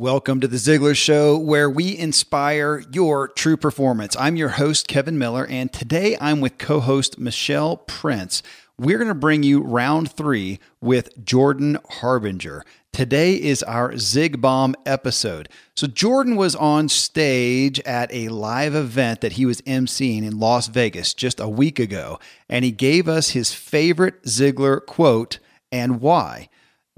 Welcome to the Ziglar Show, where we inspire your true performance. I'm your host, Kevin Miller, and today I'm with co host Michelle Prince. We're going to bring you round three with Jordan Harbinger. Today is our Zig Bomb episode. So, Jordan was on stage at a live event that he was emceeing in Las Vegas just a week ago, and he gave us his favorite Ziglar quote and why.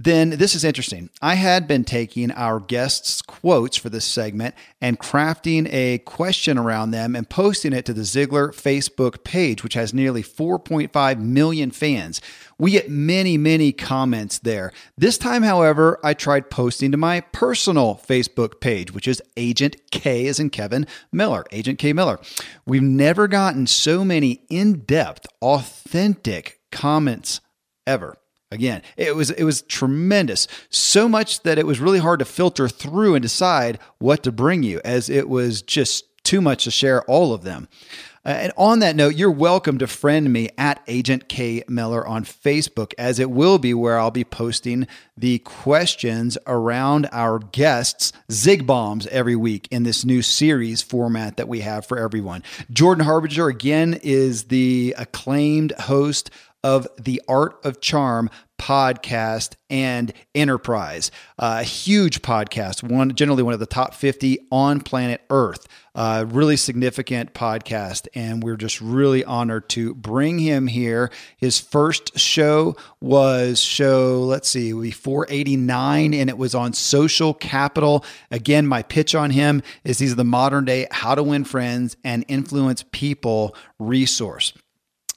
Then this is interesting. I had been taking our guests' quotes for this segment and crafting a question around them and posting it to the Ziglar Facebook page, which has nearly 4.5 million fans. We get many, many comments there. This time, however, I tried posting to my personal Facebook page, which is Agent K as in Kevin Miller, Agent K Miller. We've never gotten so many in depth, authentic comments ever. Again, it was it was tremendous. So much that it was really hard to filter through and decide what to bring you as it was just too much to share all of them. Uh, and on that note, you're welcome to friend me at Agent K Miller on Facebook, as it will be where I'll be posting the questions around our guests' Zig bombs every week in this new series format that we have for everyone. Jordan Harbinger, again, is the acclaimed host of the Art of Charm podcast and enterprise. Uh, a huge podcast, one generally one of the top 50 on planet Earth. Uh, really significant podcast, and we're just really honored to bring him here. His first show was show, let's see, we 489, and it was on social capital. Again, my pitch on him is he's the modern day how to win friends and influence people resource.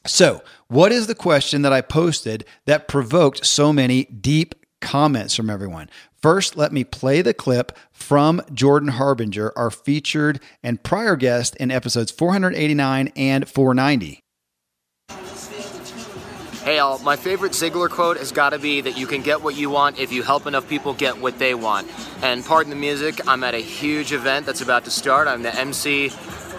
So, what is the question that I posted that provoked so many deep comments from everyone? First, let me play the clip from Jordan Harbinger, our featured and prior guest in episodes 489 and 490. Hey, all, my favorite Ziglar quote has got to be that you can get what you want if you help enough people get what they want. And pardon the music, I'm at a huge event that's about to start. I'm the MC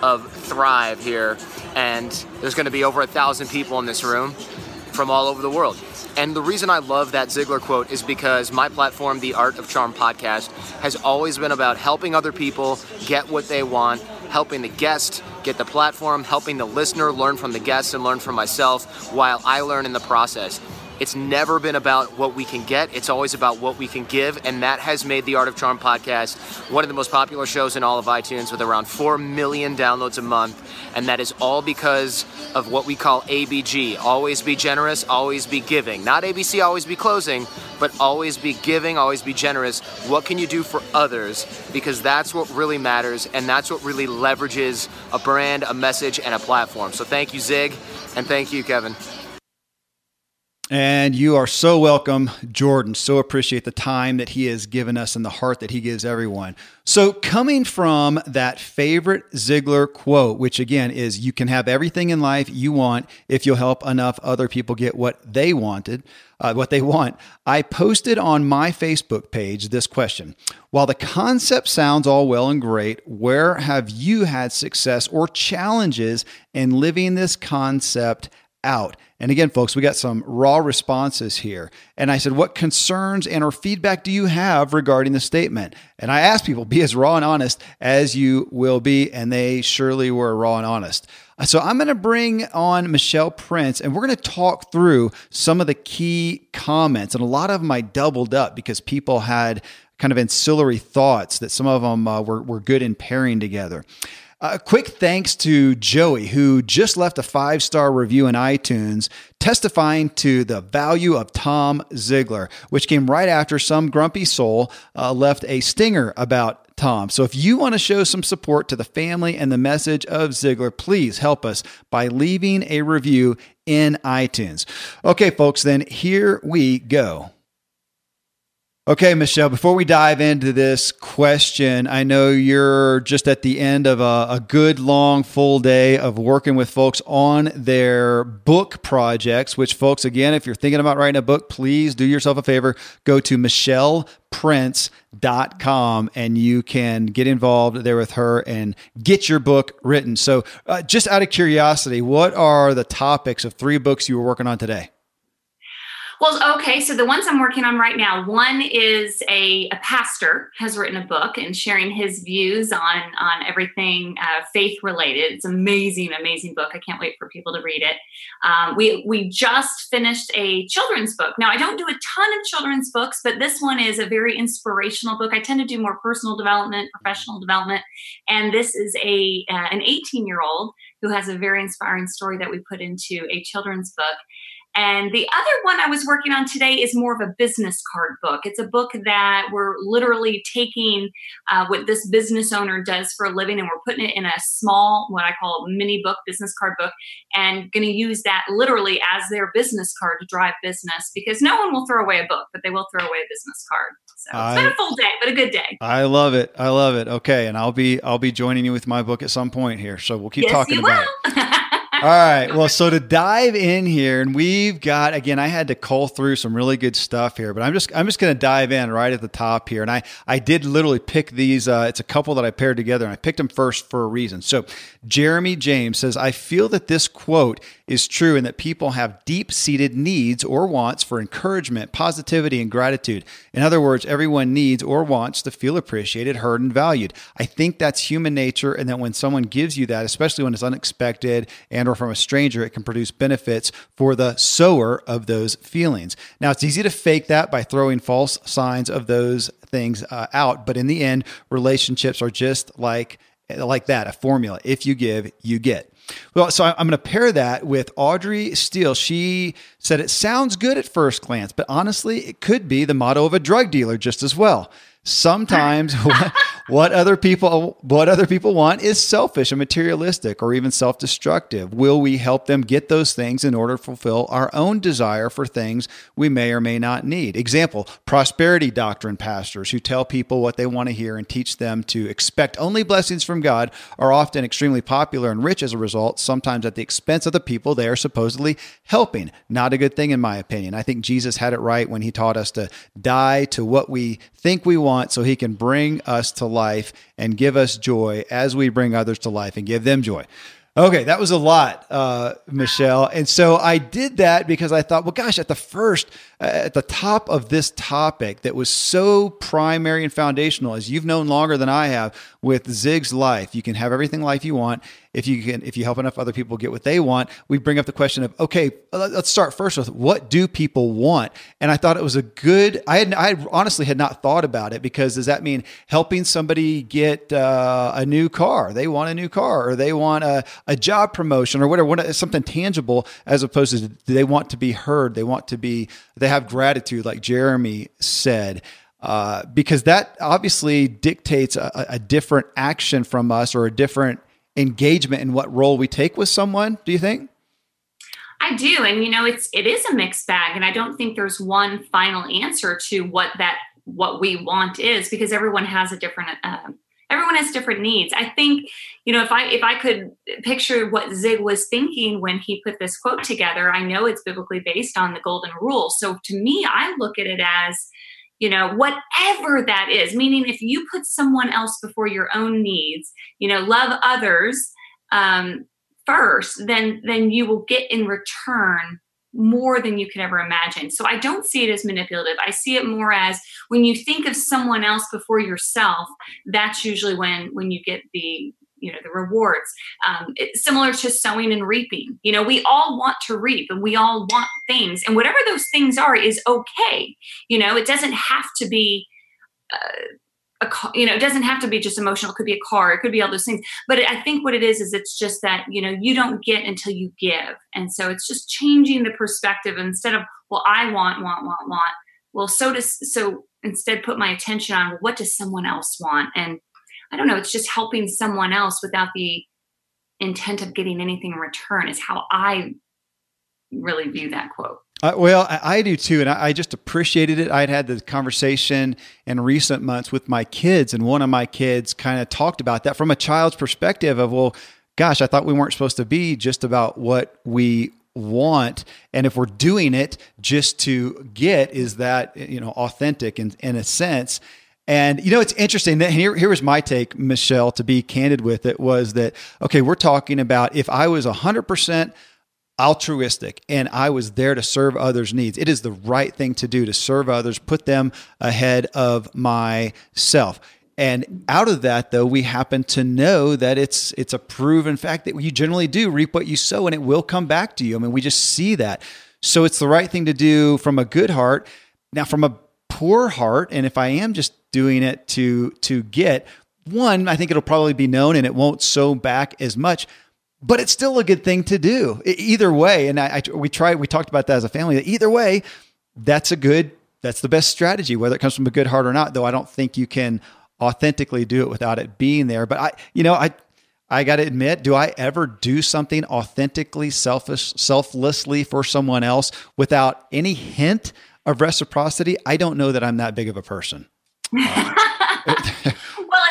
of Thrive here, and there's going to be over a thousand people in this room from all over the world. And the reason I love that Ziglar quote is because my platform, the Art of Charm podcast, has always been about helping other people get what they want, helping the guest get the platform, helping the listener learn from the guest and learn from myself while I learn in the process. It's never been about what we can get, it's always about what we can give. And that has made the Art of Charm podcast one of the most popular shows in all of iTunes with around 4 million downloads a month. And that is all because of what we call ABG always be generous, always be giving. Not ABC, always be closing, but always be giving, always be generous. What can you do for others? Because that's what really matters and that's what really leverages a brand, a message, and a platform. So thank you, Zig, and thank you, Kevin. And you are so welcome, Jordan. So appreciate the time that he has given us and the heart that he gives everyone. So, coming from that favorite Ziglar quote, which again is you can have everything in life you want if you'll help enough other people get what they wanted, uh, what they want, I posted on my Facebook page this question. While the concept sounds all well and great, where have you had success or challenges in living this concept out? And again, folks, we got some raw responses here. And I said, What concerns and or feedback do you have regarding the statement? And I asked people, be as raw and honest as you will be. And they surely were raw and honest. So I'm going to bring on Michelle Prince and we're going to talk through some of the key comments. And a lot of them I doubled up because people had kind of ancillary thoughts that some of them uh, were, were good in pairing together. A quick thanks to Joey, who just left a five star review in iTunes testifying to the value of Tom Ziglar, which came right after some grumpy soul uh, left a stinger about Tom. So if you want to show some support to the family and the message of Ziglar, please help us by leaving a review in iTunes. Okay, folks, then here we go. Okay, Michelle, before we dive into this question, I know you're just at the end of a, a, good, long, full day of working with folks on their book projects, which, folks, again, if you're thinking about writing a book, please do yourself a favor. Go to michelleprince.com and you can get involved there with her and get your book written. So, uh, just out of curiosity, what are the topics of three books you were working on today? Well, okay. So the ones I'm working on right now, one is a, a pastor has written a book and sharing his views on on everything uh, faith related. It's amazing, amazing book. I can't wait for people to read it. Um, we we just finished a children's book. Now I don't do a ton of children's books, but this one is a very inspirational book. I tend to do more personal development, professional development, and this is a uh, an 18 year old who has a very inspiring story that we put into a children's book and the other one I was working on today is more of a business card book. It's a book that we're literally taking uh, what this business owner does for a living and we're putting it in a small, what I call mini book, business card book, and going to use that literally as their business card to drive business because no one will throw away a book, but they will throw away a business card. So it's I, been a full day, but a good day. I love it. I love it. Okay, and I'll be I'll be joining you with my book at some point here, so we'll keep yes, talking about it. All right. Well, so to dive in here, and we've got again, I had to cull through some really good stuff here, but I'm just I'm just going to dive in right at the top here, and I I did literally pick these. Uh, it's a couple that I paired together, and I picked them first for a reason. So Jeremy James says, I feel that this quote is true and that people have deep seated needs or wants for encouragement, positivity, and gratitude. In other words, everyone needs or wants to feel appreciated, heard, and valued. I think that's human nature, and that when someone gives you that, especially when it's unexpected and or from a stranger, it can produce benefits for the sower of those feelings. Now, it's easy to fake that by throwing false signs of those things uh, out, but in the end, relationships are just like like that, a formula. If you give, you get. Well, so I'm going to pair that with Audrey Steele. She said it sounds good at first glance, but honestly, it could be the motto of a drug dealer just as well. Sometimes what other people what other people want is selfish and materialistic or even self-destructive. Will we help them get those things in order to fulfill our own desire for things we may or may not need? Example, prosperity doctrine pastors who tell people what they want to hear and teach them to expect only blessings from God are often extremely popular and rich as a result, sometimes at the expense of the people they are supposedly helping. Not a good thing in my opinion. I think Jesus had it right when he taught us to die to what we think we want so he can bring us to life and give us joy as we bring others to life and give them joy. Okay, that was a lot, uh, Michelle. And so I did that because I thought, well, gosh, at the first, at the top of this topic that was so primary and foundational, as you've known longer than I have with Zig's life, you can have everything life you want. If you can if you help enough other people get what they want we bring up the question of okay let's start first with what do people want? And i thought it was a good i had i honestly had not thought about it because does that mean helping somebody get uh, a new car? They want a new car or they want a, a job promotion or whatever something tangible as opposed to they want to be heard they want to be have gratitude like jeremy said uh, because that obviously dictates a, a, different action from us or a different engagement in what role we take with someone do you think? I do, and you know, it's it is a mixed bag, and I don't think there's one final answer to what that what we want is because everyone has a different uh, everyone has different needs. I think you know if I if I could picture what Zig was thinking when he put this quote together, I know it's biblically based on the golden rule. So to me, I look at it as you know whatever that is meaning if you put someone else before your own needs you know love others um, first then then you will get in return more than you could ever imagine. So i don't see it as manipulative. I see it more as when you think of someone else before yourself that's usually when when you get the you know the rewards. Um, it's similar to sowing and reaping. You know we all want to reap and we all want things and whatever those things are is okay. You know it doesn't have to be uh, a you know it doesn't have to be just emotional. It could be a car. It could be all those things. But i think what it is is it's just that you know you don't get until you give. And so it's just changing the perspective instead of well i want want want want. Well so does so instead put my attention on well, what does someone else want? And I don't know, it's just helping someone else without the intent of getting anything in return, is how I really view that quote. Uh, well, I, I, do too, and I, I, just appreciated it. I had had the conversation in recent months with my kids, and one of my kids kind of talked about that from a child's perspective of, well, gosh, I thought we weren't supposed to be just about what we want, and if we're doing it just to get, is that you know authentic in in a sense? And you know, it's interesting that here, here was my take, Michelle, to be candid with it was that, okay, we're talking about if I was 100% altruistic and I was there to serve others' needs. It is the right thing to do to serve others, put them ahead of myself. And out of that, though, we happen to know that it's it's a proven fact that you generally do reap what you sow, and it will come back to you. I mean, we just see that. So it's the right thing to do from a good heart. Now, from a poor heart, and if I am just doing it to to get one, I think it'll probably be known, and it won't sow back as much but it's still a good thing to do either way. And I, I we tried, we talked about that as a family. Either way, that's a good, that's the best strategy, whether it comes from a good heart or not. Though I don't think you can authentically do it without it being there. But I, you know, I, I got to admit, do I ever do something authentically selfish, selflessly for someone else without any hint of reciprocity? I don't know that I'm that big of a person. Uh,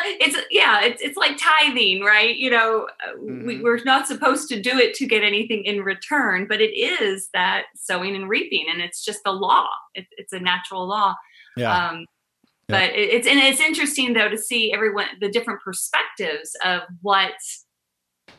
it's yeah, it's it's like tithing, right? You know, mm-hmm. we, we're not supposed to do it to get anything in return, but it is that sowing and reaping, and it's just the law. It, it's a natural law. Yeah. Um, yeah. But it, it's and it's interesting though to see everyone the different perspectives of what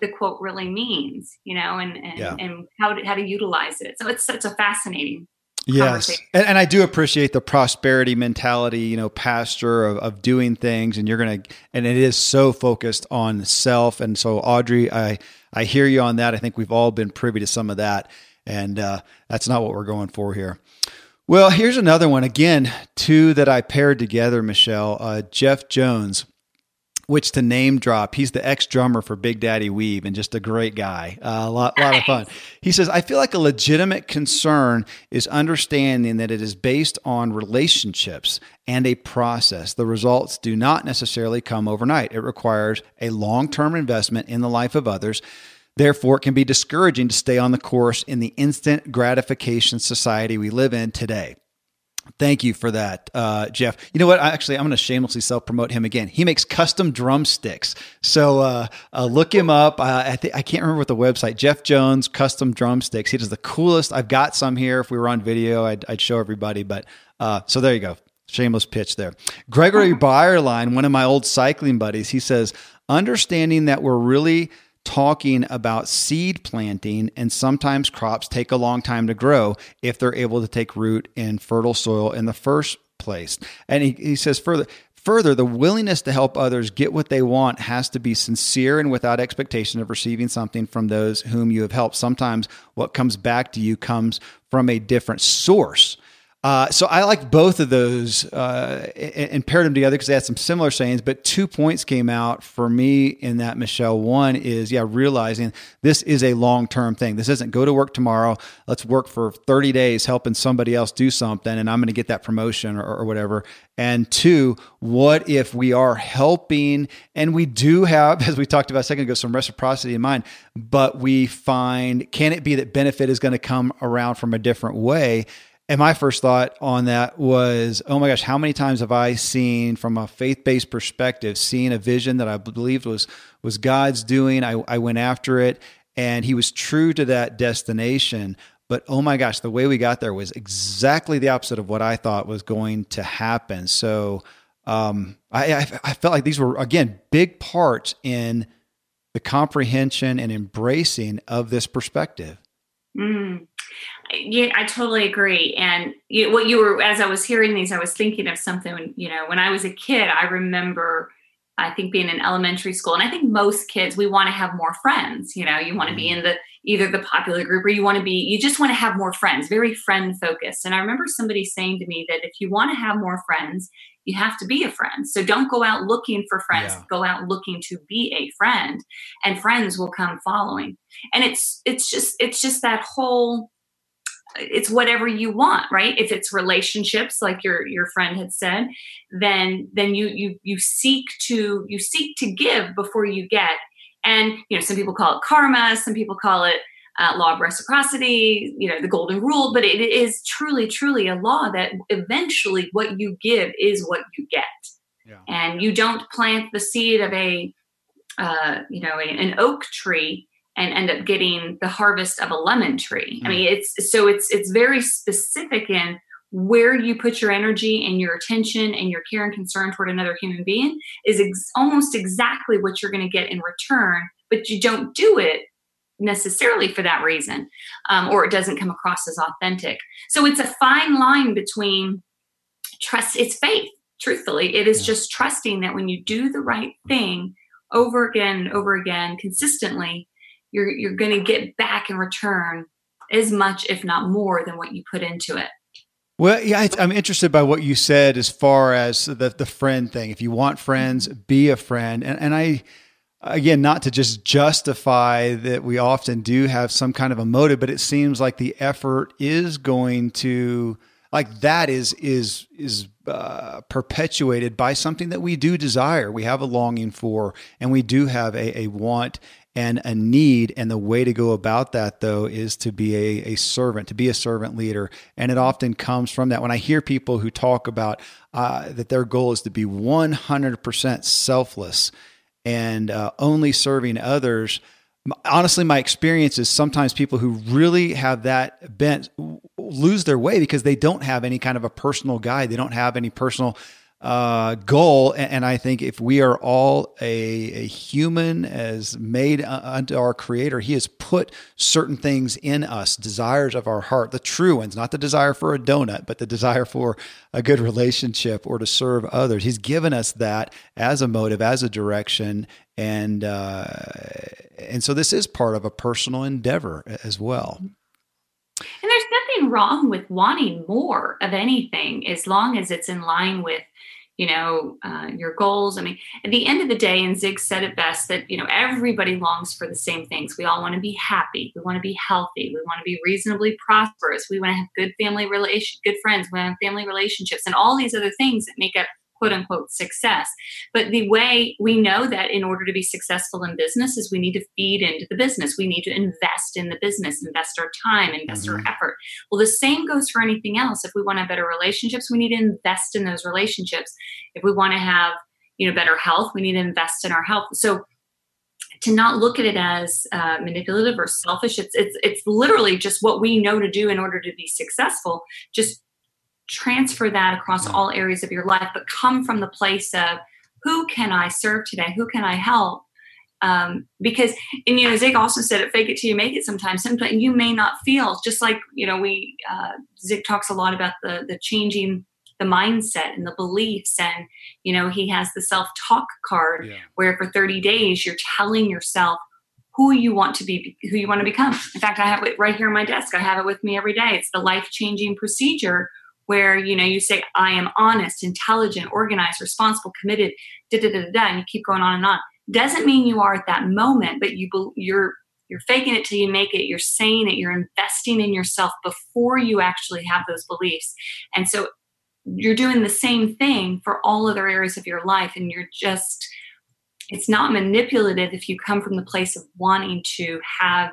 the quote really means, you know, and and, yeah. and how to, how to utilize it. So it's it's a fascinating Yes. And, and, I do appreciate the prosperity mentality, you know, pastor of, of doing things and you're going to, and it is so focused on self. And so Audrey, I, I hear you on that. I think we've all been privy to some of that and uh, that's not what we're going for here. Well, here's another one. Again, two that I paired together, Michelle. Uh, Jeff Jones which to name drop, he's the ex drummer for Big Daddy Weave and just a great guy. Uh, a lot, lot of fun. He says, I feel like a legitimate concern is understanding that it is based on relationships and a process. The results do not necessarily come overnight, it requires a long term investment in the life of others. Therefore, it can be discouraging to stay on the course in the instant gratification society we live in today. Thank you for that, uh, Jeff. You know what? Actually, I'm going to shamelessly self promote him again. He makes custom drumsticks. So uh, uh, look him up. I, th- I can't remember what the website. Jeff Jones Custom Drumsticks. He does the coolest. I've got some here. If we were on video, I'd, I'd show everybody. But uh, so there you go. Shameless pitch there. Gregory Byerline, one of my old cycling buddies, he says, understanding that we're really talking about seed planting, and sometimes crops take a long time to grow if they're able to take root in fertile soil in the first place. And he, he says further, Further, the willingness to help others get what they want has to be sincere and without expectation of receiving something from those whom you have helped. Sometimes what comes back to you comes from a different source. Uh, so I like both of those uh, and, and, paired them together because they had some similar sayings. But two points came out for me in that, Michelle. One is, yeah, realizing this is a long term thing. This isn't go to work tomorrow. Let's work for 30 days helping somebody else do something, and I'm going to get that promotion or, or whatever. And two, what if we are helping and we do have, as we talked about a second ago, some reciprocity in mind, but we find can it be that benefit is going to come around from a different way? And my first thought on that was, oh my gosh, how many times have I seen from a faith-based perspective, seen a vision that I believed was was God's doing? I, I went after it and he was true to that destination. But oh my gosh, the way we got there was exactly the opposite of what I thought was going to happen. So um, I, I, I felt like these were again big parts in the comprehension and embracing of this perspective. Mm yeah, I totally agree. And you what you were, as I was hearing these, I was thinking of something. You know, when I was a kid, I remember, I think being in elementary school, and I think most kids, we want to have more friends. You know, you want to be mm-hmm. in the either the popular group or you want to be, you just want to have more friends, very friend focused. And I remember somebody saying to me that if you want to have more friends, you have to be a friend. So don't go out looking for friends. Yeah. Go out looking to be a friend, and friends will come following. And it's it's just it's just that whole it's whatever you want right? If it's relationships like your your friend had said then then you you you seek to you seek to give before you get. And you know some people call it karma some people call it uh, law of reciprocity you know the golden rule but it is truly truly a law that eventually what you give is what you get. Yeah. and you don't plant the seed of a uh, you know an oak tree and end up getting the harvest of a lemon tree. Mm. I mean, it's so it's it's very specific in where you put your energy and your attention and your care and concern toward another human being is ex- almost exactly what you're going to get in return. But you don't do it necessarily for that reason, um, or it doesn't come across as authentic. So it's a fine line between trust, it's faith, truthfully. It is just trusting that when you do the right thing over again and over again consistently, you're, you're going to get back in return as much, if not more, than what you put into it. Well, yeah, I'm interested by what you said as far as the the friend thing. If you want friends, be a friend, and and I again, not to just justify that we often do have some kind of a motive, but it seems like the effort is going to like that is is is uh, perpetuated by something that we do desire. We have a longing for, and we do have a, a want and a need. And the way to go about that, though, is to be a, a servant, to be a servant leader. And it often comes from that. When I hear people who talk about uh, that their goal is to be 100% selfless and uh, only serving others, honestly, my experience is sometimes people who really have that bent lose their way because they don't have any kind of a personal guide. They don't have any personal uh, goal. And, and, I think if we are all a, a human as made unto our Creator, He has put certain things in us, desires of our heart, the true ones, not the desire for a donut, but the desire for a good relationship or to serve others. He's given us that as a motive, as a direction, and uh, and so this is part of a personal endeavor as well. And there's nothing wrong with wanting more of anything as long as it's in line with you know uh, your goals. I mean at the end of the day and zig said it best that you know everybody longs for the same things. We all want to be happy. We want to be healthy. We want to be reasonably prosperous. We want to have good family relation good friends. We want family relationships and all these other things that make up quote unquote success. But the way we know that in order to be successful in business is we need to feed into the business. We need to invest in the business, invest our time, invest mm-hmm. our effort. Well, the same goes for anything else. If we want to have better relationships, we need to invest in those relationships. If we want to have, you know, better health, we need to invest in our health. So to not look at it as uh, manipulative or selfish, it's it's it's literally just what we know to do in order to be successful. Just transfer that across all areas of your life, but come from the place of who can I serve today? Who can I help? Um, because and you know Zig also said it fake it till you make it sometimes sometimes you may not feel just like you know we uh, Zig talks a lot about the the changing the mindset and the beliefs and you know he has the self talk card yeah. where for 30 days you're telling yourself who you want to be who you want to become in fact i have it right here on my desk i have it with me every day it's the life changing procedure where you know you say i am honest intelligent organized responsible committed da da da da and you keep going on and on. Doesn't mean you are at that moment but you you're you're faking it till you make it. You're saying it. You're investing in yourself before you actually have those beliefs. And so you're doing the same thing for all other areas of your life and you're just it's not manipulative if you come from the place of wanting to have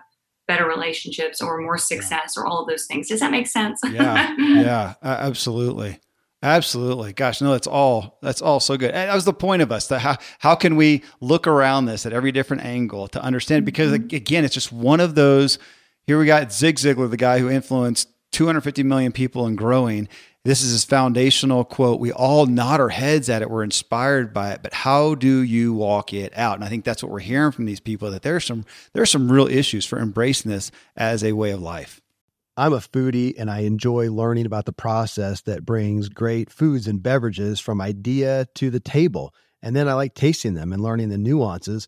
better relationships or more success or all of those things. Does that make sense? yeah, yeah, absolutely. Absolutely. Gosh, no, that's all that's all so good. And that was the point of us. That how how can we look around this at every different angle to understand because mm-hmm. again, it's just one of those here we got Zig Ziglar, the guy who influenced 250 million people and growing. This is his foundational quote. We all nod our heads at it. We're inspired by it, but how do you walk it out? And I think that's what we're hearing from these people that there's some there's some real issues for embracing this as a way of life. I'm a foodie and I enjoy learning about the process that brings great foods and beverages from idea to the table. And then I like tasting them and learning the nuances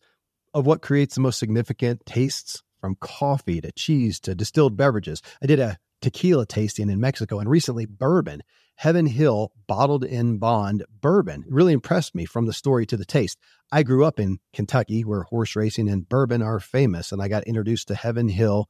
of what creates the most significant tastes from coffee to cheese to distilled beverages. I did a tequila tasting in Mexico and recently bourbon. Heaven Hill bottled in bond bourbon really impressed me from the story to the taste. I grew up in Kentucky where horse racing and bourbon are famous, and I got introduced to Heaven Hill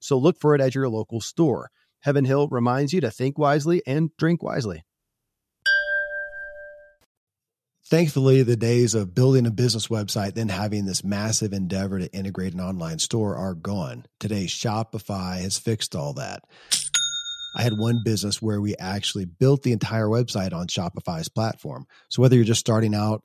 So look for it at your local store. Heaven Hill reminds you to think wisely and drink wisely. Thankfully, the days of building a business website, then having this massive endeavor to integrate an online store are gone. Today, Shopify has fixed all that. I had one business where we actually built the entire website on Shopify's platform. So whether you're just starting out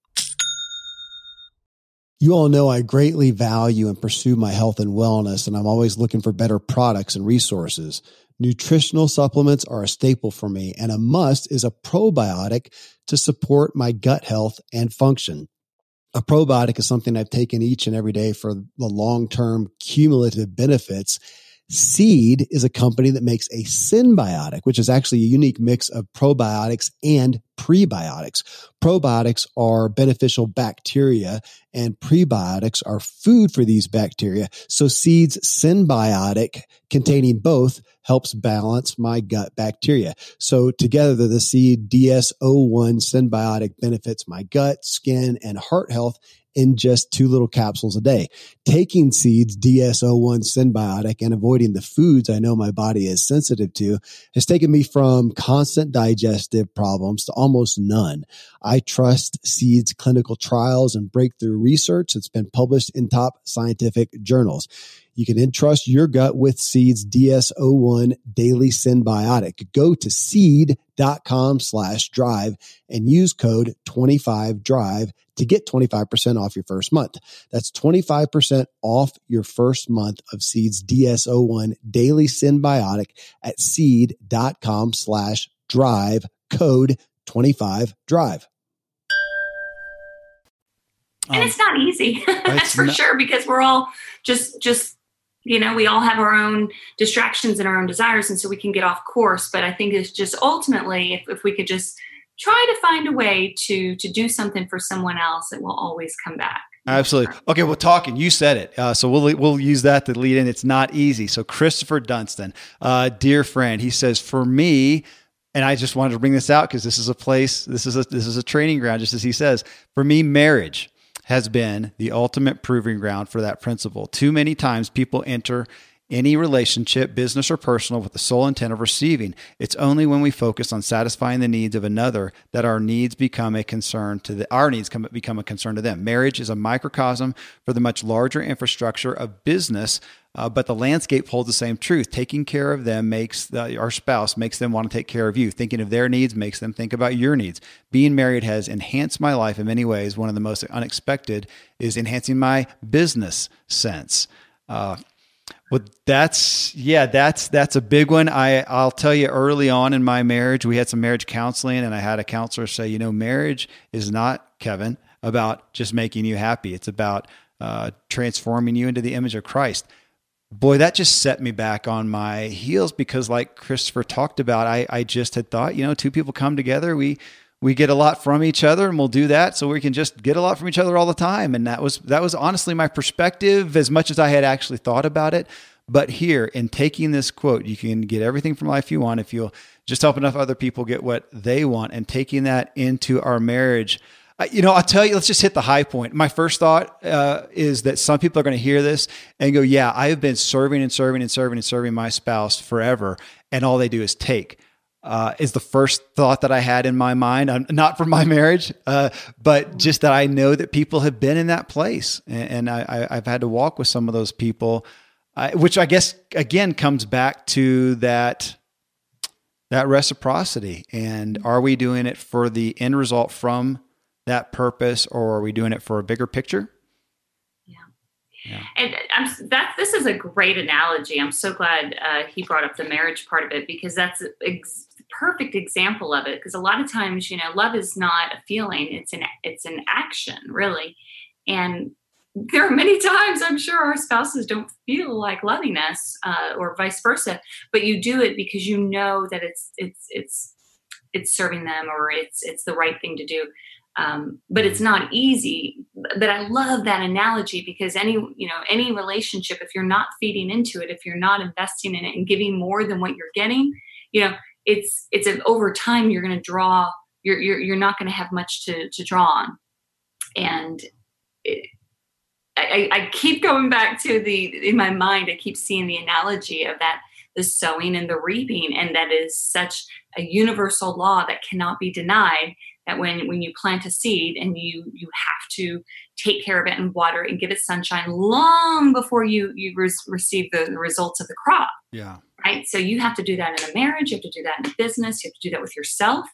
You all know I greatly value and pursue my health and wellness, and I'm always looking for better products and resources. Nutritional supplements are a staple for me, and a must is a probiotic to support my gut health and function. A probiotic is something I've taken each and every day for the long term cumulative benefits Seed is a company that makes a synbiotic, which is actually a unique mix of probiotics and prebiotics. Probiotics are beneficial bacteria and prebiotics are food for these bacteria. So Seed's synbiotic containing both helps balance my gut bacteria. So together the Seed DS01 synbiotic benefits my gut, skin, and heart health in just two little capsules a day. Taking seeds DS01 synbiotic, and avoiding the foods I know my body is sensitive to has taken me from constant digestive problems to almost none. I trust seeds clinical trials and breakthrough research that's been published in top scientific journals. You can entrust your gut with Seed's DS01 Daily Synbiotic. Go to seed.com slash drive and use code 25drive to get 25% off your first month. That's 25% off your first month of Seed's DS01 Daily Synbiotic at seed.com slash drive code 25drive. And um, it's not easy. That's for not- sure because we're all just just you know we all have our own distractions and our own desires and so we can get off course but i think it's just ultimately if, if we could just try to find a way to to do something for someone else it will always come back Absolutely. Okay, well, talking, you said it. Uh, so we'll we'll use that to lead in. It's not easy. So Christopher Dunstan, uh, dear friend, he says, for me, and I just wanted to bring this out because this is a place, this is a this is a training ground, just as he says. For me, marriage has been the ultimate proving ground for that principle. Too many times people enter any relationship, business or personal, with the sole intent of receiving. It's only when we focus on satisfying the needs of another that our needs become a concern to the, our needs come, become a concern to them. Marriage is a microcosm for the much larger infrastructure of business uh, but the landscape holds the same truth. Taking care of them makes the, our spouse makes them want to take care of you. Thinking of their needs makes them think about your needs. Being married has enhanced my life in many ways. One of the most unexpected is enhancing my business sense. Uh, well, that's yeah, that's that's a big one. I I'll tell you early on in my marriage, we had some marriage counseling, and I had a counselor say, you know, marriage is not Kevin about just making you happy. It's about uh, transforming you into the image of Christ boy, that just set me back on my heels because, like Christopher talked about, I, I just had thought, you know, two people come together, we we get a lot from each other, and we'll do that so we can just get a lot from each other all the time. And that was that was honestly my perspective, as much as I had actually thought about it. But here, in taking this quote, you can get everything from life you want if you'll just help enough other people get what they want, and taking that into our marriage you know, I'll tell you, let's just hit the high point. My first thought uh, is that some people are going to hear this and go, Yeah, I have been serving and serving and serving and serving my spouse forever, and all they do is take. Uh, is the first thought that I had in my mind, I'm, not for my marriage, uh, but just that I know that people have been in that place. And, and I, have had to walk with some of those people, which I guess, again, comes back to that that reciprocity. And are we doing it for the end result from that purpose or are we doing it for a bigger picture? Yeah. Yeah. And I'm, that this is a great analogy. I'm so glad uh, he brought up the marriage part of it because that's ex- perfect example of it. Because a lot of times, you know, love is not a feeling; it's an it's an action, really. And there are many times I'm sure our spouses don't feel like loving us, uh, or vice versa. But you do it because you know that it's it's it's it's serving them or it's it's the right thing to do. Um, but it's not easy. But I love that analogy because any you know any relationship, if you're not feeding into it, if you're not investing in it and giving more than what you're getting, you know, it's it's an over time you're going to draw. You're you're you're not going to have much to to draw on, and. It, I, I keep going back to the in my mind. I keep seeing the analogy of that the sowing and the reaping, and that is such a universal law that cannot be denied. That when when you plant a seed and you you have to take care of it and water it and give it sunshine long before you you re- receive the, the results of the crop. Yeah. Right. So you have to do that in a marriage. You have to do that in a business. You have to do that with yourself,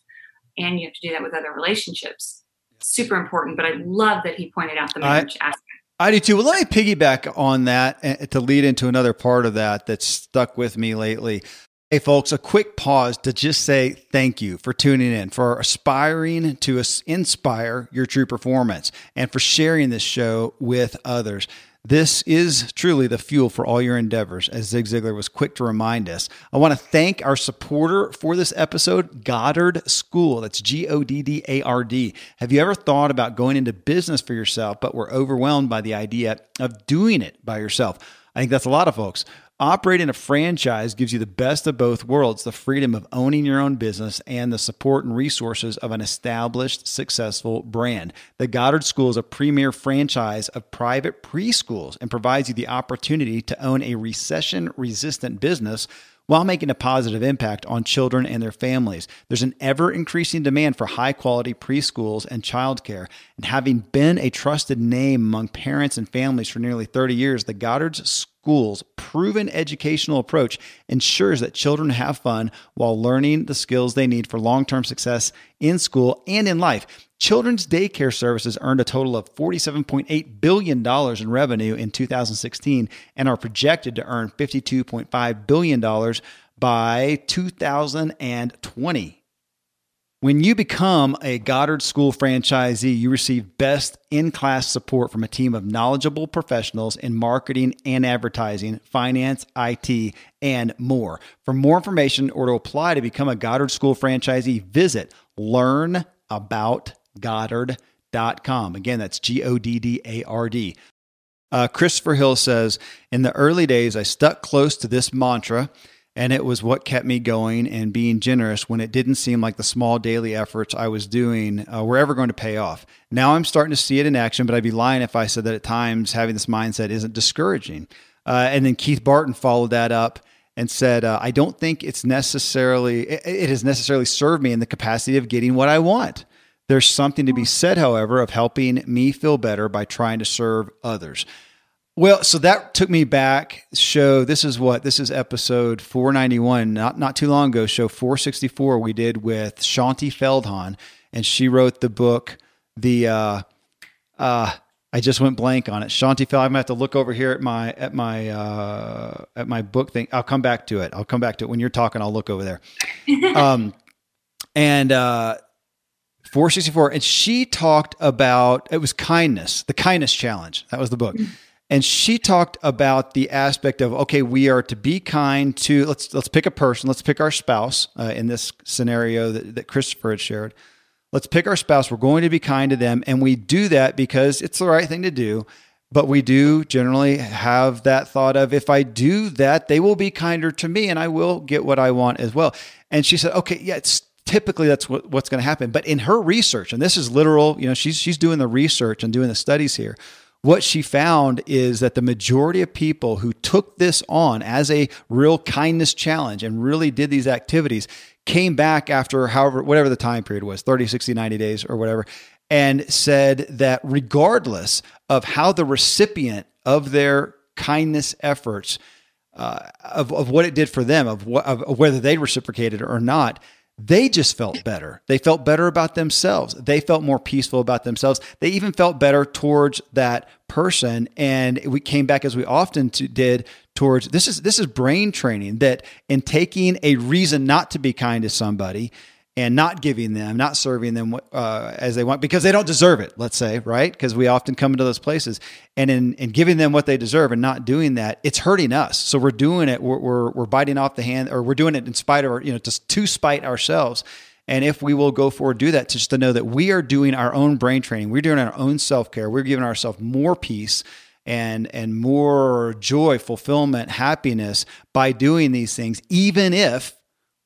and you have to do that with other relationships. Super important. But I love that he pointed out the marriage I, aspect. I do too. Well, let me piggyback on that eh, to lead into another part of that that's stuck with me lately. Hey, folks, a quick pause to just say thank you for tuning in, for aspiring to inspire your true performance, and for sharing this show with others. This is truly the fuel for all your endeavors, as Zig Ziglar was quick to remind us. I want to thank our supporter for this episode, Goddard School. That's G O D D A R D. Have you ever thought about going into business for yourself, but were overwhelmed by the idea of doing it by yourself? I think that's a lot of folks. Operating a franchise gives you the best of both worlds the freedom of owning your own business and the support and resources of an established, successful brand. The Goddard School is a premier franchise of private preschools and provides you the opportunity to own a recession resistant business while making a positive impact on children and their families. There's an ever increasing demand for high quality preschools and childcare. And having been a trusted name among parents and families for nearly 30 years, the Goddard's School's proven educational approach ensures that children have fun while learning the skills they need for long term success in school and in life. Children's daycare services earned a total of $47.8 billion in revenue in 2016 and are projected to earn $52.5 billion by 2020. When you become a Goddard School franchisee, you receive best in class support from a team of knowledgeable professionals in marketing and advertising, finance, IT, and more. For more information or to apply to become a Goddard School franchisee, visit learnabout goddard.com. Again, that's G O D D A R D. Uh, Christopher Hill says In the early days, I stuck close to this mantra, and it was what kept me going and being generous when it didn't seem like the small daily efforts I was doing uh, were ever going to pay off. Now I'm starting to see it in action, but I'd be lying if I said that at times having this mindset isn't discouraging. Uh, and then Keith Barton followed that up and said, uh, I don't think it's necessarily, it, it has necessarily served me in the capacity of getting what I want. There's something to be said, however, of helping me feel better by trying to serve others. Well, so that took me back. Show this is what this is episode 491, not not too long ago. Show 464 we did with Shaunti Feldhahn, and she wrote the book. The uh, uh, I just went blank on it. Shaunti Feldhahn. I'm gonna have to look over here at my at my uh, at my book thing. I'll come back to it. I'll come back to it when you're talking. I'll look over there. um, and uh, 464 and she talked about it was kindness the kindness challenge that was the book. And she talked about the aspect of okay we are to be kind to let's let's pick a person let's pick our spouse uh, in this scenario that, that christopher had shared let's pick our spouse we're going to be kind to them and we do that because it's the right thing to do but we do generally have that thought of if i do that they will be kinder to me and i will get what i want as well and she said okay yeah it's typically that's what, what's going to happen. But in her research, and this is literal, you know, she's she's doing the research and doing the studies here. What she found is that the majority of people who took this on as a real kindness challenge and really did these activities came back after however whatever the time period was 30 60 90 days or whatever and said that regardless of how the recipient of their kindness efforts uh, of, of what it did for them of, what, of whether they reciprocated or not they just felt better. They felt better about themselves. They felt more peaceful about themselves. They even felt better towards that person. And we came back as we often to, did towards this is this is brain training that in taking a reason not to be kind to somebody and not giving them, not serving them uh, as they want because they don't deserve it, let's say, right? Because we often come into those places and in, in giving them what they deserve and not doing that, it's hurting us. So we're doing it, we're, we're, we're biting off the hand or we're doing it in spite of, you know, just to spite ourselves. And if we will go forward, do that, just to know that we are doing our own brain training, we're doing our own self care, we're giving ourselves more peace and and more joy, fulfillment, happiness by doing these things, even if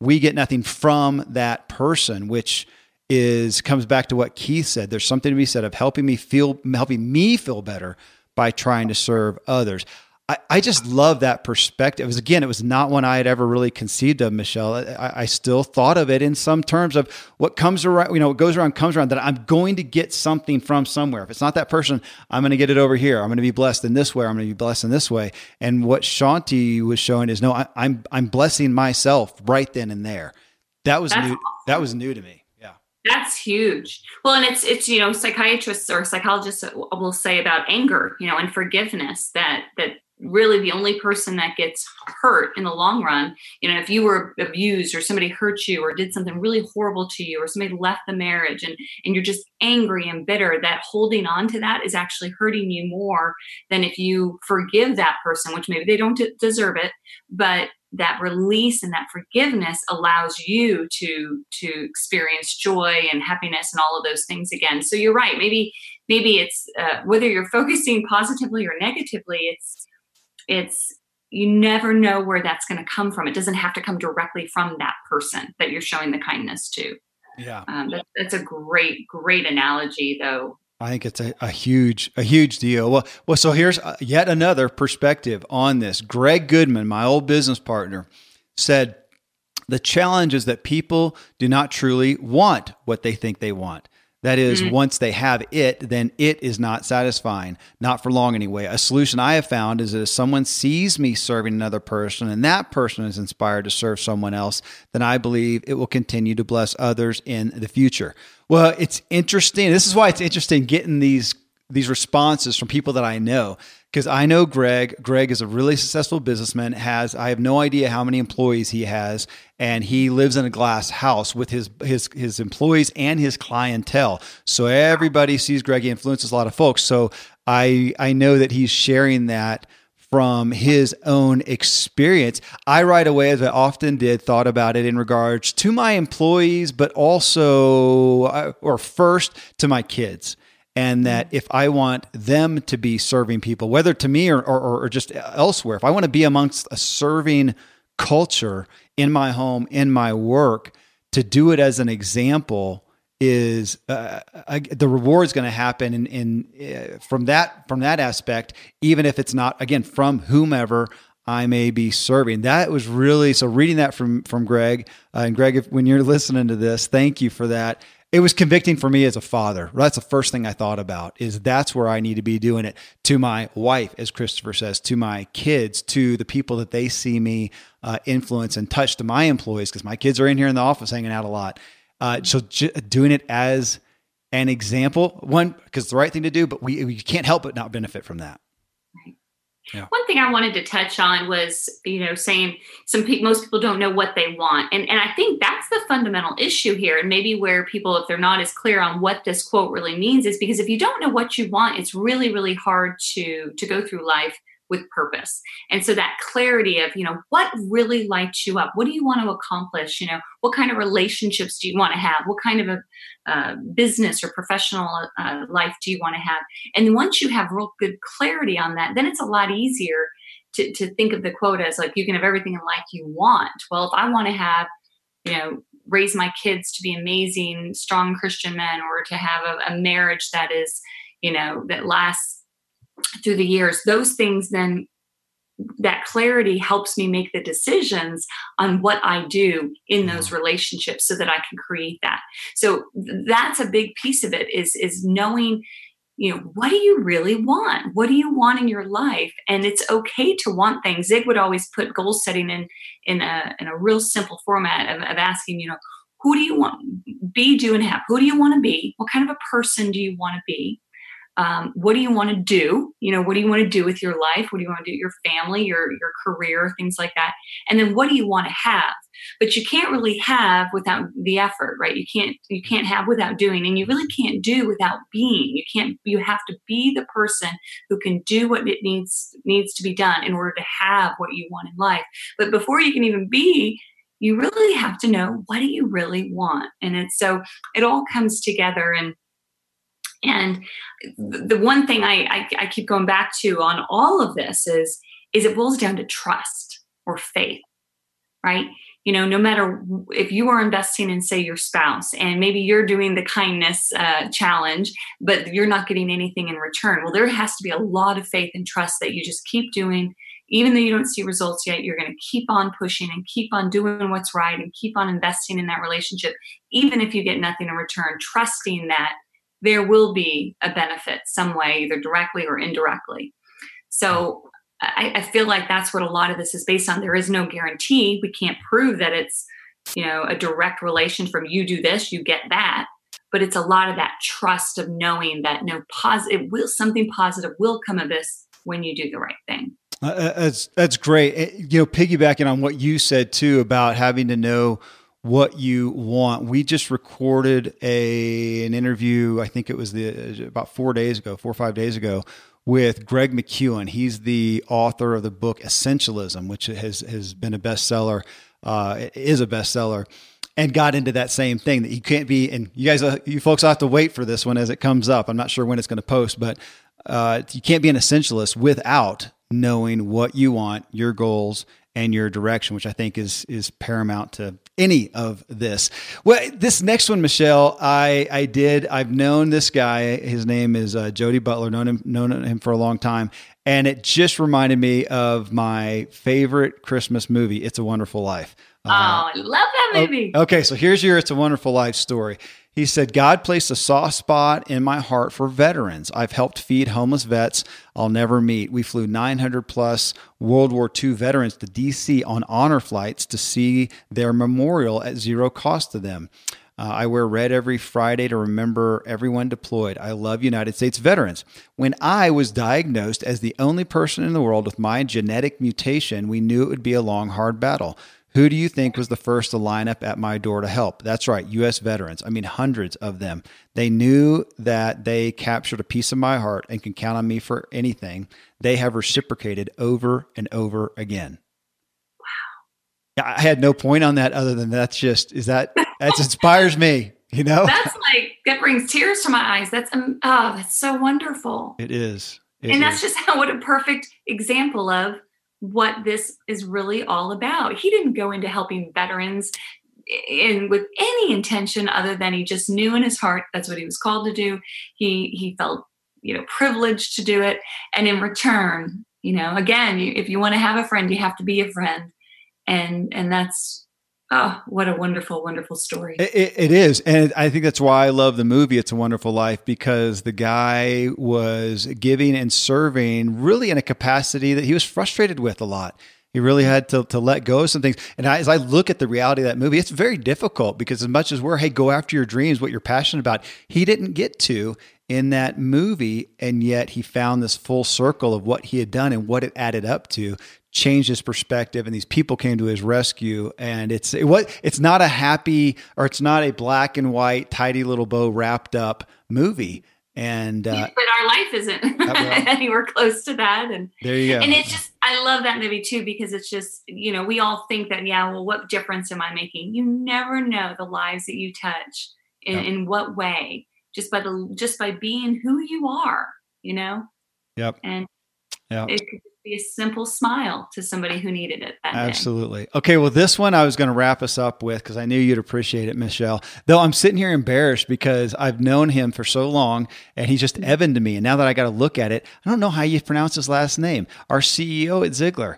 we get nothing from that person, which is comes back to what Keith said. There's something to be said of helping me feel helping me feel better by trying to serve others. I, I just love that perspective. It was, again, it was not one I had ever really conceived of, Michelle. I, I, still thought of it in some terms of what comes around, you know, what goes around comes around, that I'm going to get something from somewhere. If it's not that person, I'm going to get it over here. I'm going to be blessed in this way. I'm going to be blessed in this way. And what Shaunti was showing is no, I, I'm, I'm blessing myself right then and there. That was That's new. Awesome. That was new to me. Yeah. That's huge. Well, and it's it's you know psychiatrists or psychologists will say about anger, you know, and forgiveness that that really the only person that gets hurt in the long run you know if you were abused or somebody hurt you or did something really horrible to you or somebody left the marriage and and you're just angry and bitter that holding on to that is actually hurting you more than if you forgive that person which maybe they don't deserve it but that release and that forgiveness allows you to to experience joy and happiness and all of those things again. So you're right maybe maybe it's uh, whether you're focusing positively or negatively it's it's you never know where that's going to come from. It doesn't have to come directly from that person that you're showing the kindness to. Yeah, um, that, that's a great, great analogy, though. I think it's a, a huge, a huge deal. Well, well, so here's uh, yet another perspective on this. Greg Goodman, my old business partner, said the challenge is that people do not truly want what they think they want. That is, mm-hmm. once they have it, then it is not satisfying, not for long anyway. A solution I have found is that if someone sees me serving another person and that person is inspired to serve someone else, then I believe it will continue to bless others in the future. Well, it's interesting. This is why it's interesting getting these these responses from people that I know because I know Greg. Greg is a really successful businessman. Has I have no idea how many employees he has, and he lives in a glass house with his his his employees and his clientele. So everybody sees Greg. He influences a lot of folks. So I I know that he's sharing that from his own experience. I right away, as I often did, thought about it in regards to my employees, but also, uh, or first to my kids and that if I want them to be serving people, whether to me or, or, or, just elsewhere, if I want to be amongst a serving culture in my home, in my work, to do it as an example is uh, I, the reward is going to happen in, in uh, from that from that aspect, even if it's not again from whomever I may be serving. That was really so. Reading that from from Greg uh, and Greg, if, when you're listening to this, thank you for that it was convicting for me as a father. That's the first thing I thought about is that's where I need to be doing it to my wife, as Christopher says, to my kids, to the people that they see me uh, influence and touch, to my employees, because my kids are in here in the office hanging out a lot. Uh, so j- doing it as an example, one, because it's the right thing to do, but we, we can't help but not benefit from that. Yeah. One thing I wanted to touch on was, you know, saying some people, most people don't know what they want, and and I think that's the fundamental issue here, and maybe where people, if they're not as clear on what this quote really means, is because if you don't know what you want, it's really really hard to to go through life with purpose. And so that clarity of, you know, what really lights you up? What do you want to accomplish? You know, what kind of relationships do you want to have? What kind of a uh, business or professional uh, life do you want to have? And once you have real good clarity on that, then it's a lot easier to, to think of the quote as like, you can have everything in life you want. Well, if I want to have, you know, raise my kids to be amazing, strong Christian men or to have a, a marriage that is, you know, that lasts through the years, those things then that clarity helps me make the decisions on what I do in those mm-hmm. relationships so that I can create that. So that's a big piece of it is is knowing you know what do you really want? What do you want in your life? And it's okay to want things. Zig would always put goal setting in in a in a real simple format of, of asking you know who do you want? Be do and have. Who do you want to be? What kind of a person do you want to be um, what do you want to do? You know what do you want to do with your life? What do you want to do with your family your your career things like that? And then what do you want to have? But you can't really have without the effort right? You can't you can't have without doing and you really can't do without being. You can't you have to be the person who can do what it needs needs to be done in order to have what you want in life. But before you can even be you really have to know what do you really want? And it's so it all comes together and and the one thing I, I, I keep going back to on all of this is is it boils down to trust or faith, right? You know, no matter if you are investing in, say, your spouse, and maybe you're doing the kindness uh, challenge, but you're not getting anything in return. Well, there has to be a lot of faith and trust that you just keep doing, even though you don't see results yet. You're going to keep on pushing and keep on doing what's right and keep on investing in that relationship, even if you get nothing in return. Trusting that there will be a benefit some way, either directly or indirectly. So I, I, feel like that's what a lot of this is based on. There is no guarantee. We can't prove that it's, you know, a direct relation from you do this, you get that. But it's a lot of that trust of knowing that no positive will something positive will come of this when you do the right thing. Uh, uh that's that's great. Eh, you know, piggybacking on what you said too about having to know what you want. We just recorded a an interview. I think it was the about four days ago, four or five days ago, with Greg McKeown. He's the author of the book Essentialism, which has has been a bestseller. Uh, is a bestseller, and got into that same thing that you can't be. And you guys, uh, you folks, have to wait for this one as it comes up. I'm not sure when it's going to post, but uh, you can't be an essentialist without knowing what you want, your goals, and your direction, which I think is is paramount to any of this. Well, this next one, Michelle, I I did. I've known this guy. His name is uh, Jody Butler. Known him known him for a long time, and it just reminded me of my favorite Christmas movie, It's a Wonderful Life. Uh, oh, I love that movie. Okay, so here's your It's a Wonderful Life story. He said, God placed a soft spot in my heart for veterans. I've helped feed homeless vets I'll never meet. We flew 900 plus World War II veterans to DC on honor flights to see their memorial at zero cost to them. Uh, I wear red every Friday to remember everyone deployed. I love United States veterans. When I was diagnosed as the only person in the world with my genetic mutation, we knew it would be a long, hard battle. Who do you think was the first to line up at my door to help? That's right, U.S. veterans. I mean, hundreds of them. They knew that they captured a piece of my heart and can count on me for anything. They have reciprocated over and over again. Wow. I had no point on that other than that's just, is that, that inspires me, you know? That's like, that brings tears to my eyes. That's, um, oh, that's so wonderful. It is. It and that's just how, what a perfect example of what this is really all about. He didn't go into helping veterans in with any intention other than he just knew in his heart that's what he was called to do. He he felt you know privileged to do it, and in return, you know, again, if you want to have a friend, you have to be a friend, and and that's Oh, what a wonderful, wonderful story. It, it is. And I think that's why I love the movie It's a Wonderful Life because the guy was giving and serving really in a capacity that he was frustrated with a lot. He really had to, to let go of some things. And I, as I look at the reality of that movie, it's very difficult because as much as we're, hey, go after your dreams, what you're passionate about, he didn't get to in that movie. And yet he found this full circle of what he had done and what it added up to changed his perspective and these people came to his rescue and it's it was it's not a happy or it's not a black and white tidy little bow wrapped up movie. And uh, but our life isn't anywhere close to that and there you go. and it's just i love that movie too because it's just you know we all think that yeah well what difference am i making? You never know the lives that you touch in, yep. in what way just by the just by being who you are you know? Yep. And yeah. it could be a simple smile to somebody who needed it Absolutely. Day. Okay, well, this one I was going to wrap us up with because I knew you'd appreciate it, Michelle. Though I'm sitting here embarrassed because I've known him for so long and he's just mm-hmm. Evan to me. And now that I got to look at it, I don't know how you pronounce his last name. Our CEO at Ziglar.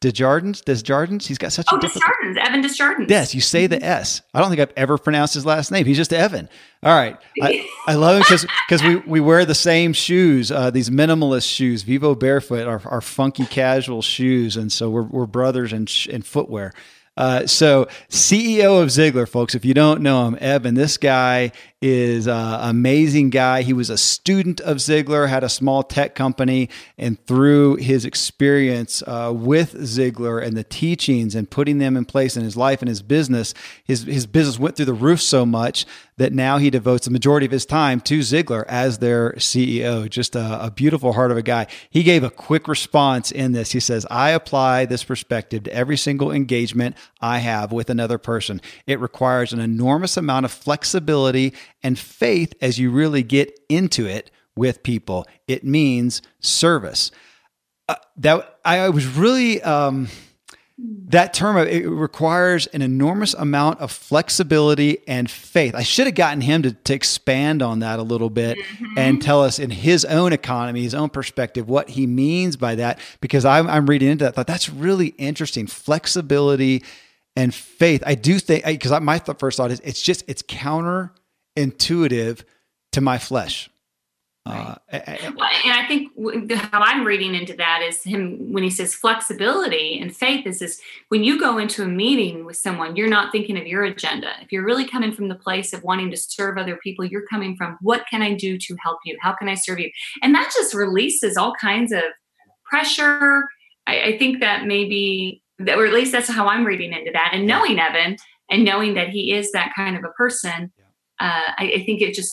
Desjardins, Desjardins. He's got such a oh, a Desjardins, Evan Desjardins. Yes, you say the. S. I don't think I've ever pronounced his last name. He's just Evan. All right, I, I love him because because we we wear the same shoes, uh, these minimalist shoes, Vivo Barefoot, our, our funky casual shoes, and so we're we're brothers in in footwear. Uh, so, CEO of Ziglar, folks, if you don't know him, Evan, this guy is an amazing guy. He was a student of Ziglar, had a small tech company, and through his experience uh, with Ziglar and the teachings and putting them in place in his life and his business, his, his business went through the roof so much that now he devotes the majority of his time to Ziglar as their CEO. Just a, a beautiful heart of a guy. He gave a quick response in this. He says, I apply this perspective to every single engagement I have with another person. It requires an enormous amount of flexibility and faith as you really get into it with people. It means service. Uh, that I was really um, that term it requires an enormous amount of flexibility and faith. I should have gotten him to, to expand on that a little bit mm-hmm. and tell us in his own economy, his own perspective, what he means by that. Because I'm, I'm reading into that, thought that's really interesting. Flexibility and faith. I do think because my th- first thought is it's just it's counter intuitive to my flesh. Uh, and I think how I'm reading into that is him when he says flexibility and faith is this when you go into a meeting with someone, you're not thinking of your agenda. If you're really coming from the place of wanting to serve other people, you're coming from what can I do to help you? How can I serve you? And that just releases all kinds of pressure. I, I think that maybe that, or at least that's how I'm reading into that. And knowing Evan and knowing that he is that kind of a person, uh, I, I think it just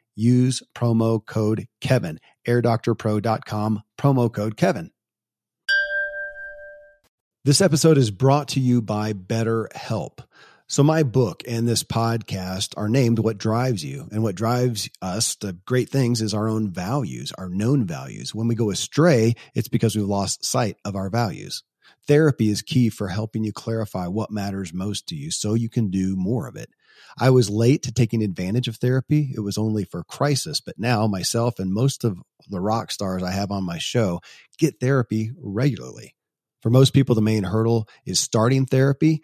use promo code Kevin. AirDoctorPro.com, promo code Kevin. This episode is brought to you by BetterHelp. So, my book and this podcast are named What Drives You. And what drives us to great things is our own values, our known values. When we go astray, it's because we've lost sight of our values. Therapy is key for helping you clarify what matters most to you so you can do more of it. I was late to taking advantage of therapy. It was only for crisis, but now myself and most of the rock stars I have on my show get therapy regularly. For most people, the main hurdle is starting therapy.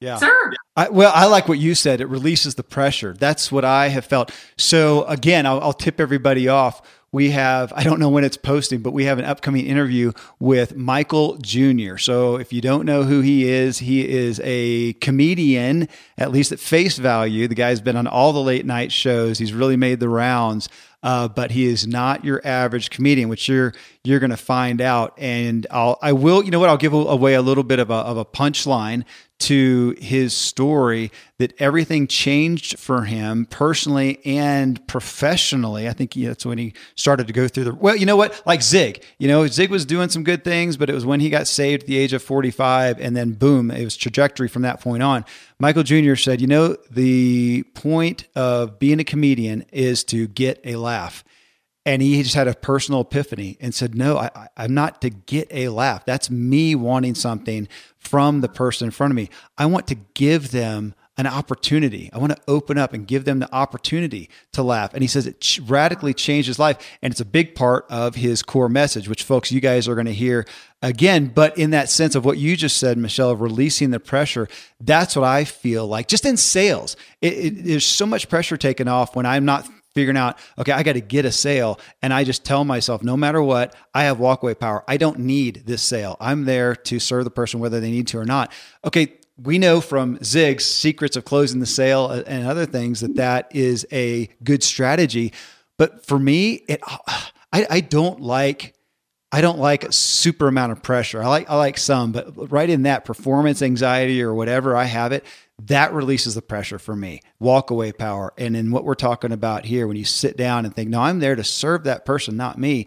Yeah. Sir. I, well, I like what you said. It releases the pressure. That's what I have felt. So again, I'll, I'll tip everybody off we have, I don't know when it's posting, but we have an upcoming interview with Michael Jr. So if you don't know who he is, he is a comedian, at least at face value. The guy's been on all the late night shows. He's really made the rounds. Uh, but he is not your average comedian, which you're you're going to find out. And I'll I will you know what I'll give away a little bit of a of a punchline to his story that everything changed for him personally and professionally. I think that's when he started to go through the, well, you know what? Like Zig, you know, Zig was doing some good things, but it was when he got saved at the age of 45 and then boom, it was trajectory from that point on. Michael Jr. said, you know, the point of being a comedian is to get a laugh. And he just had a personal epiphany and said, No, I, I'm not to get a laugh. That's me wanting something from the person in front of me. I want to give them an opportunity. I want to open up and give them the opportunity to laugh. And he says it ch- radically changed his life. And it's a big part of his core message, which, folks, you guys are going to hear again. But in that sense of what you just said, Michelle, of releasing the pressure, that's what I feel like just in sales. It, it, there's so much pressure taken off when I'm not figuring out, okay, I got to get a sale. And I just tell myself, no matter what, I have walkaway power. I don't need this sale. I'm there to serve the person whether they need to or not. Okay, we know from Zig's secrets of closing the sale uh, and other things that that is a good strategy. But for me, it I, I don't like I don't like a super amount of pressure. I like I like some, but right in that performance anxiety or whatever I have it, that releases the pressure for me. Walk away power. And in what we're talking about here, when you sit down and think, no, I'm there to serve that person, not me.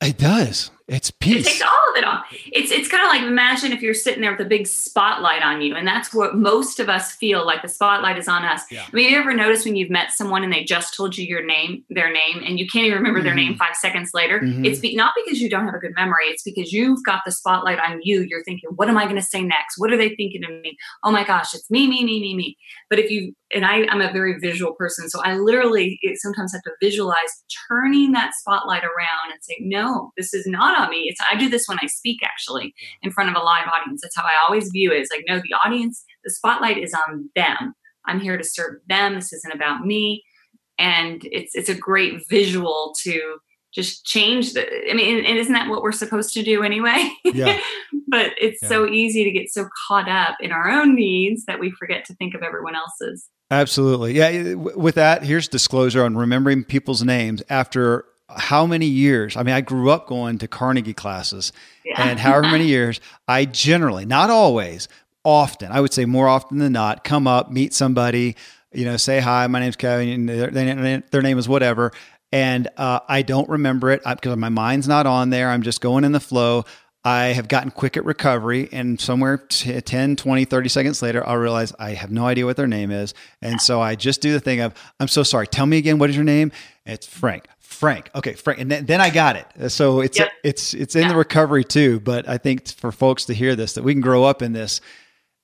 It does. It's peace. It takes all it off. It's it's kind of like imagine if you're sitting there with a big spotlight on you, and that's what most of us feel like the spotlight is on us. Yeah. I mean, you ever notice when you've met someone and they just told you your name, their name, and you can't even remember mm-hmm. their name mm-hmm. five seconds later? Mm-hmm. It's be, not because you don't have a good memory. It's because you've got the spotlight on you. You're thinking, what am I going to say next? What are they thinking of me? Oh my gosh, it's me, me, me, me, me. But if you and I, I'm a very visual person, so I literally sometimes have to visualize turning that spotlight around and say, no, this is not on me. It's I do this when I speak actually in front of a live audience. That's how I always view it. It's like, no, the audience, the spotlight is on them. I'm here to serve them. This isn't about me. And it's it's a great visual to just change the i mean and isn't that what we're supposed to do anyway yeah. but it's yeah. so easy to get so caught up in our own needs that we forget to think of everyone else's absolutely yeah with that here's disclosure on remembering people's names after how many years? I mean, I grew up going to Carnegie classes, yeah. and however many years, I generally, not always, often, I would say more often than not, come up, meet somebody, you know, say hi, my name's Kevin, their, their name is whatever. And uh, I don't remember it because my mind's not on there. I'm just going in the flow. I have gotten quick at recovery, and somewhere t- 10, 20, 30 seconds later, I'll realize I have no idea what their name is. And so I just do the thing of, I'm so sorry. Tell me again, what is your name? It's Frank. Frank. Okay, Frank. And then, then I got it. So it's yep. it's it's in yeah. the recovery too. But I think for folks to hear this, that we can grow up in this.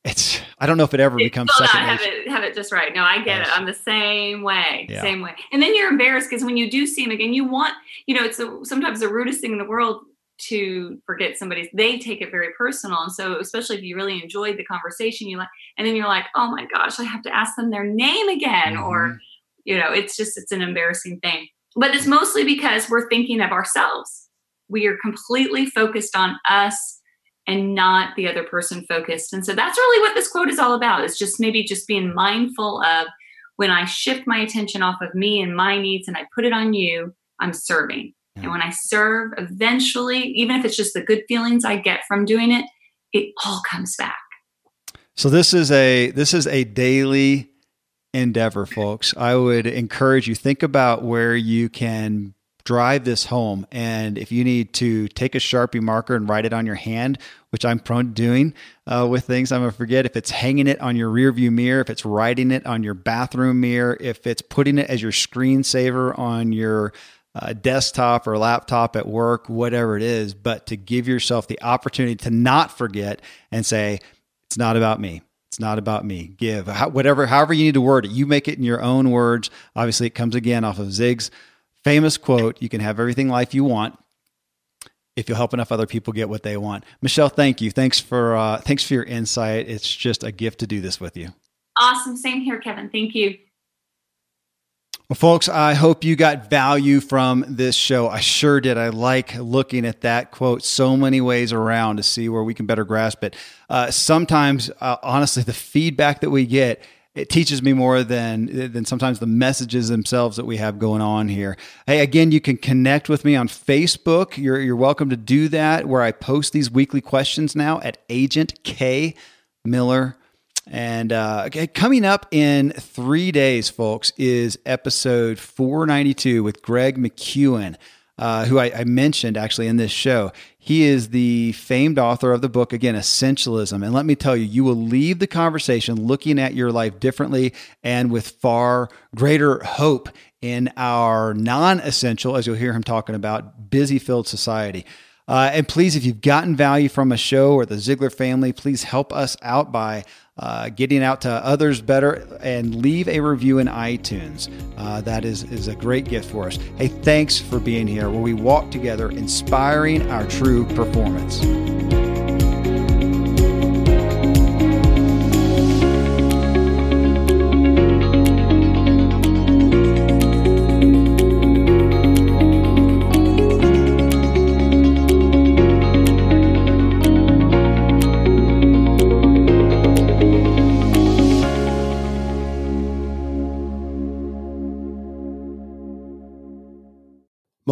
It's I don't know if it ever it's becomes second. Not have it have it just right. No, I get yes. it. I'm the same way, yeah. same way. And then you're embarrassed because when you do see him again, you want you know it's the, sometimes the rudest thing in the world to forget somebody's they take it very personal and so especially if you really enjoyed the conversation you like and then you're like oh my gosh i have to ask them their name again mm-hmm. or you know it's just it's an embarrassing thing but it's mostly because we're thinking of ourselves. We are completely focused on us and not the other person focused. And so that's really what this quote is all about. Is just maybe just being mindful of when I shift my attention off of me and my needs and I put it on you, I'm serving. Yeah. And when I serve, eventually, even if it's just the good feelings I get from doing it, it all comes back. So this is a this is a daily endeavor, folks. I would encourage you think about where you can drive this home. And if you need to take a Sharpie marker and write it on your hand, which I'm prone to doing uh, with things, I'm going to forget if it's hanging it on your rearview mirror, if it's writing it on your bathroom mirror, if it's putting it as your screensaver on your uh, desktop or laptop at work, whatever it is, but to give yourself the opportunity to not forget and say, it's not about me. It's not about me. Give How, whatever, however you need to word it. You make it in your own words. Obviously, it comes again off of Zig's famous quote: "You can have everything life you want if you'll help enough other people get what they want." Michelle, thank you. Thanks for uh, thanks for your insight. It's just a gift to do this with you. Awesome. Same here, Kevin. Thank you. Well, folks, I hope you got value from this show. I sure did. I like looking at that quote so many ways around to see where we can better grasp it. Uh, sometimes, uh, honestly, the feedback that we get it teaches me more than than sometimes the messages themselves that we have going on here. Hey, again, you can connect with me on Facebook. You're you're welcome to do that. Where I post these weekly questions now at Agent K Miller and uh, coming up in three days, folks, is episode 492 with Greg McKeown. uh, who I, I, mentioned actually in this show. He is the famed author of the book, again, Essentialism. And let me tell you, you will leave the conversation looking at your life differently and with far greater hope in our non essential, as you'll hear him talking about, busy filled society. Uh, and please, if you've gotten value from a show or the Ziglar family, please help us out by uh, getting out to others better and leave a review in iTunes. Uh, that is, is a great gift for us. Hey, thanks for being here where we walk together, inspiring our true performance.